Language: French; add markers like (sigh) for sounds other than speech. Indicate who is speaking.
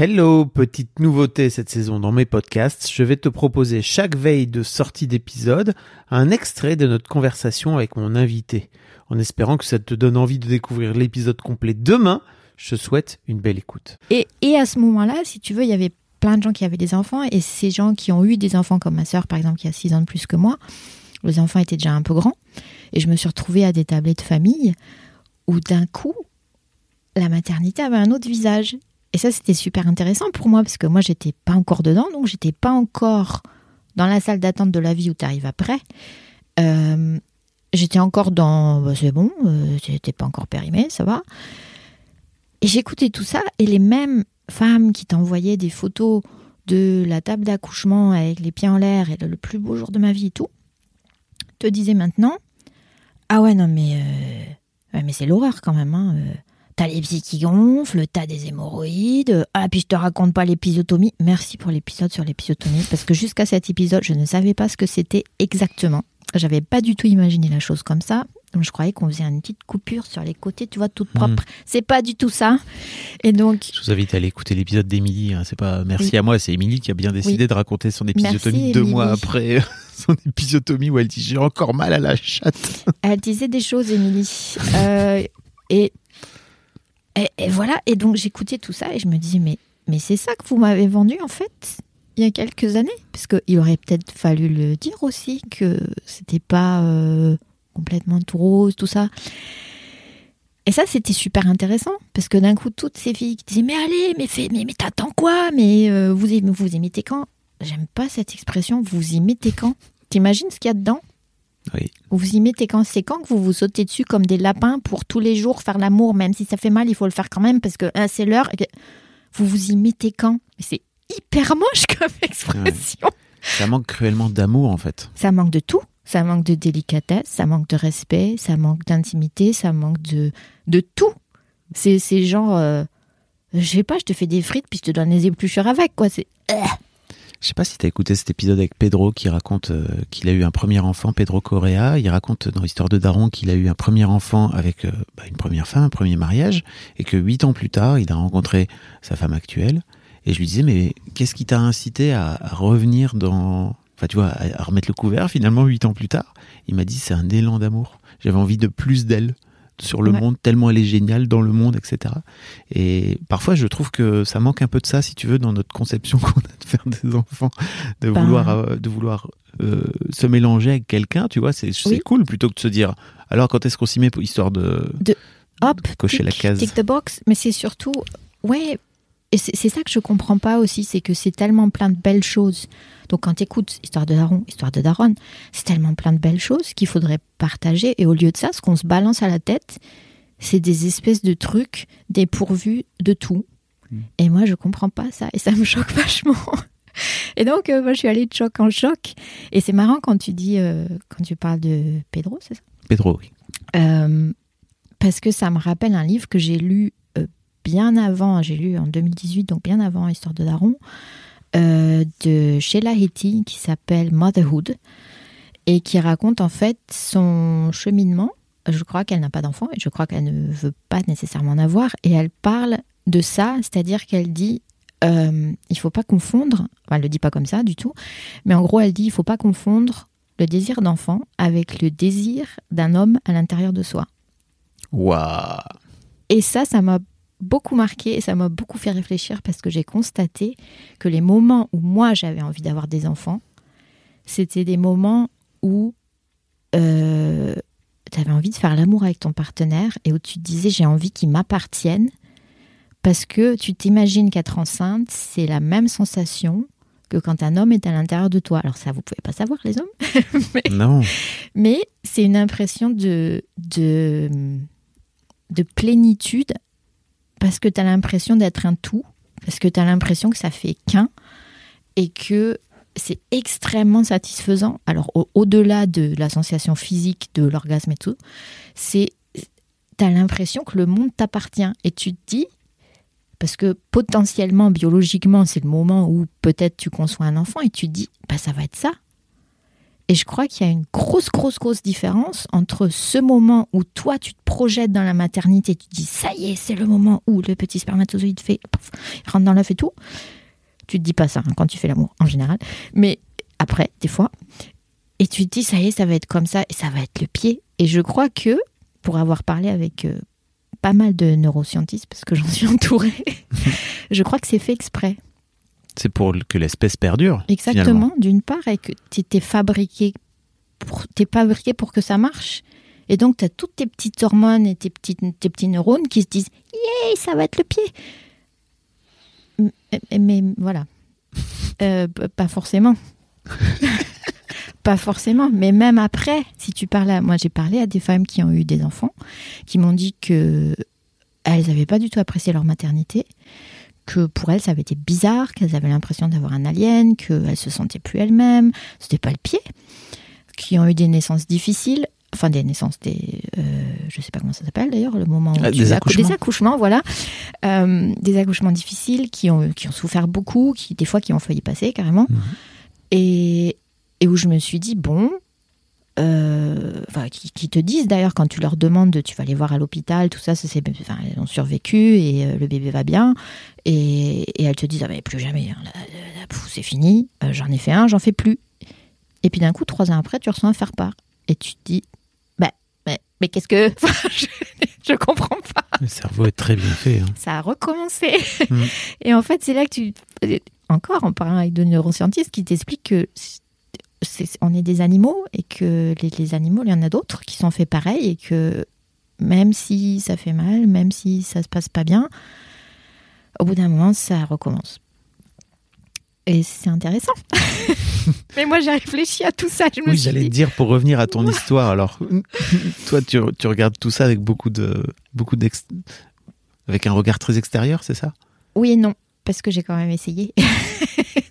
Speaker 1: Hello, petite nouveauté cette saison dans mes podcasts, je vais te proposer chaque veille de sortie d'épisode un extrait de notre conversation avec mon invité. En espérant que ça te donne envie de découvrir l'épisode complet demain, je te souhaite une belle écoute.
Speaker 2: Et, et à ce moment-là, si tu veux, il y avait plein de gens qui avaient des enfants et ces gens qui ont eu des enfants, comme ma sœur par exemple, qui a 6 ans de plus que moi, les enfants étaient déjà un peu grands et je me suis retrouvée à des tablés de famille où d'un coup, la maternité avait un autre visage. Et ça, c'était super intéressant pour moi parce que moi, j'étais pas encore dedans, donc j'étais pas encore dans la salle d'attente de la vie où tu arrives après. Euh, j'étais encore dans bah, c'est bon, euh, j'étais pas encore périmée, ça va. Et j'écoutais tout ça et les mêmes femmes qui t'envoyaient des photos de la table d'accouchement avec les pieds en l'air et le, plus beau jour de ma vie et tout, te disaient maintenant Ah ouais, non, mais, euh, mais c'est l'horreur quand même. Hein, euh. T'as les pieds qui gonflent, t'as des hémorroïdes. Ah, puis je te raconte pas l'épisotomie. Merci pour l'épisode sur l'épisotomie, parce que jusqu'à cet épisode, je ne savais pas ce que c'était exactement. J'avais pas du tout imaginé la chose comme ça. Je croyais qu'on faisait une petite coupure sur les côtés, tu vois, toute propre. C'est pas du tout ça. Et donc,
Speaker 1: Je vous invite à aller écouter l'épisode d'Émilie. hein. C'est pas merci
Speaker 2: Oui.
Speaker 1: à moi, c'est Émilie qui a bien décidé
Speaker 2: Oui.
Speaker 1: de raconter son épisiotomie
Speaker 2: Merci,
Speaker 1: deux mois après (laughs) son épisiotomie où elle dit j'ai encore mal à la chatte.
Speaker 2: Elle disait des choses, Émilie. Euh, et, et, voilà. Et donc, j'écoutais tout ça et je me disais, mais, mais c'est ça que vous m'avez vendu, en fait, il y a quelques années? Parce qu'il aurait peut-être fallu le dire aussi, que c'était pas euh, complètement tout rose, tout ça. Et ça, c'était super intéressant. Parce que d'un coup, toutes ces filles qui disaient, mais allez, mais, fais, mais, mais t'attends quoi? Mais euh, vous, vous y mettez quand J'aime pas cette expression, vous y mettez quand T'imagines ce qu'il y a dedans?
Speaker 1: Oui.
Speaker 2: vous y mettez quand c'est quand que vous vous sautez dessus comme des lapins pour tous les jours faire l'amour, même si ça fait mal, il faut le faire quand même parce que hein, c'est l'heure. Vous vous y mettez quand? C'est hyper moche (laughs) comme expression.
Speaker 1: Ça manque cruellement d'amour en fait.
Speaker 2: Ça manque de tout. Ça manque de délicatesse, ça manque de respect, ça manque d'intimité, ça manque de, de tout. C'est c'est genre, euh, je sais pas, je te fais des frites puis je te donne les épluchures avec, quoi. C'est
Speaker 1: Je sais pas si t'as écouté cet épisode avec Pedro qui raconte euh, qu'il a eu un premier enfant, Pedro Correa. Il raconte dans l'histoire de Daron qu'il a eu un premier enfant avec euh, bah, une première femme, un premier mariage, et que huit ans plus tard, il a rencontré sa femme actuelle. Et je lui disais, mais qu'est-ce qui t'a incité à, revenir dans, enfin tu vois, à remettre le couvert finalement huit ans plus tard? Il m'a dit, c'est un élan d'amour. J'avais envie de plus d'elle sur le
Speaker 2: Ouais.
Speaker 1: monde, tellement elle est géniale dans le monde, etc. Et parfois, je trouve que ça manque un peu de ça, si tu veux, dans notre conception (laughs) qu'on a de faire des enfants, de
Speaker 2: Ben-
Speaker 1: vouloir, euh, de vouloir euh, se mélanger avec quelqu'un, tu vois, c'est c'est
Speaker 2: Oui.
Speaker 1: cool plutôt que de se dire, alors quand est-ce qu'on s'y met pour histoire de,
Speaker 2: hop,
Speaker 1: de cocher la case
Speaker 2: tick the box. Mais c'est surtout, ouais, et c'est ça que je comprends pas aussi, c'est que c'est tellement plein de belles choses. Donc quand tu écoutes Histoire de Daron, Histoire de Daronne, c'est tellement plein de belles choses qu'il faudrait partager. Et au lieu de ça, ce qu'on se balance à la tête, c'est des espèces de trucs dépourvus de tout.
Speaker 1: Mm.
Speaker 2: Et moi, je comprends pas ça. Et ça me choque (laughs) vachement. Et donc, euh, moi, je suis allée de choc en choc. Et c'est marrant quand tu dis, euh, quand tu parles de Pedro, c'est ça?
Speaker 1: Pedro, oui.
Speaker 2: euh, parce que ça me rappelle un livre que j'ai lu bien avant, j'ai lu en 2018, donc bien avant Histoire de Daron, euh, de Sheila Heti qui s'appelle Motherhood et qui raconte en fait son cheminement. Je crois qu'elle n'a pas d'enfant et je crois qu'elle ne veut pas nécessairement en avoir. Et elle parle de ça, c'est-à-dire qu'elle dit euh, il faut pas confondre, enfin, elle le dit pas comme ça du tout, mais en gros elle dit il faut pas confondre le désir d'enfant avec le désir d'un homme à l'intérieur de soi.
Speaker 1: Waouh
Speaker 2: Et ça, ça m'a beaucoup marqué et ça m'a beaucoup fait réfléchir parce que j'ai constaté que les moments où moi j'avais envie d'avoir des enfants, c'était des moments où euh, tu avais envie de faire l'amour avec ton partenaire et où tu te disais j'ai envie qu'il m'appartienne parce que tu t'imagines qu'être enceinte, c'est la même sensation que quand un homme est à l'intérieur de toi. Alors ça, vous pouvez pas savoir les hommes, (laughs) mais
Speaker 1: Non,
Speaker 2: mais c'est une impression de, de, de plénitude parce que tu as l'impression d'être un tout, parce que tu as l'impression que ça fait qu'un, et que c'est extrêmement satisfaisant. Alors, au-delà de la sensation physique, de l'orgasme et tout, c'est. Tu l'impression que le monde t'appartient. Et tu te dis, parce que potentiellement, biologiquement, c'est le moment où peut-être tu conçois un enfant et tu te dis, bah, ça va être ça. Et je crois qu'il y a une grosse, grosse, grosse différence entre ce moment où toi, tu te projettes dans la maternité, tu te dis, ça y est, c'est le moment où le petit spermatozoïde fait, il rentre dans l'œuf et tout. Tu te dis pas ça hein, quand tu fais l'amour, en général. Mais après, des fois. Et tu te dis, ça y est, ça va être comme ça, et ça va être le pied. Et je crois que, pour avoir parlé avec euh, pas mal de neuroscientistes, parce que j'en suis entourée, (laughs) je crois que c'est fait exprès.
Speaker 1: C'est pour que l'espèce perdure.
Speaker 2: Exactement, d'une part, et que tu es fabriqué, pour, es fabriqué pour que ça marche. Et donc, tu as toutes tes petites hormones et tes, petites, tes petits neurones qui se disent Yay, ça va être le pied. Mais, voilà. (laughs) Euh, pas forcément. (laughs) pas forcément. Mais même après, si tu parles à. Moi, j'ai parlé à des femmes qui ont eu des enfants, qui m'ont dit que elles n'avaient pas du tout apprécié leur maternité que pour elles, ça avait été bizarre, qu'elles avaient l'impression d'avoir un alien, qu'elles se sentaient plus elles-mêmes, c'était pas le pied, qui ont eu des naissances difficiles, enfin des naissances, des, euh, je sais pas comment ça s'appelle d'ailleurs, le moment où
Speaker 1: ah, des, accouchements.
Speaker 2: des accouchements, voilà, euh, des accouchements difficiles qui ont qui ont souffert beaucoup, qui des fois qui ont failli passer carrément, mhm. et et où je me suis dit bon, euh, qui, te disent d'ailleurs quand tu leur demandes, tu vas les voir à l'hôpital, tout ça, ça enfin, elles ont survécu et euh, le bébé va bien. Et, et, elles te disent, ah mais plus jamais, hein, c'est fini, euh, j'en ai fait un, j'en fais plus. Et puis d'un coup, trois ans après, tu reçois un faire-part. Et tu te dis, bah, mais, mais qu'est-ce que... (laughs) je, je, comprends pas.
Speaker 1: Le cerveau est très bien fait. Hein.
Speaker 2: Ça a recommencé. Mm. (laughs) Et en fait, c'est là que tu... Encore en parlant avec deux neuroscientistes qui t'expliquent que on est des animaux et que les, animaux, il y en a d'autres qui sont faits pareil et que même si ça fait mal, même si ça se passe pas bien, au bout d'un moment, ça recommence. Et c'est intéressant. (laughs) Mais moi, j'ai réfléchi à tout ça.
Speaker 1: oui, j'allais dire pour revenir à ton histoire. Alors, (laughs) toi, tu, regardes tout ça avec beaucoup de, beaucoup avec un regard très extérieur, c'est ça?
Speaker 2: Oui et non, parce que j'ai quand même essayé. (laughs)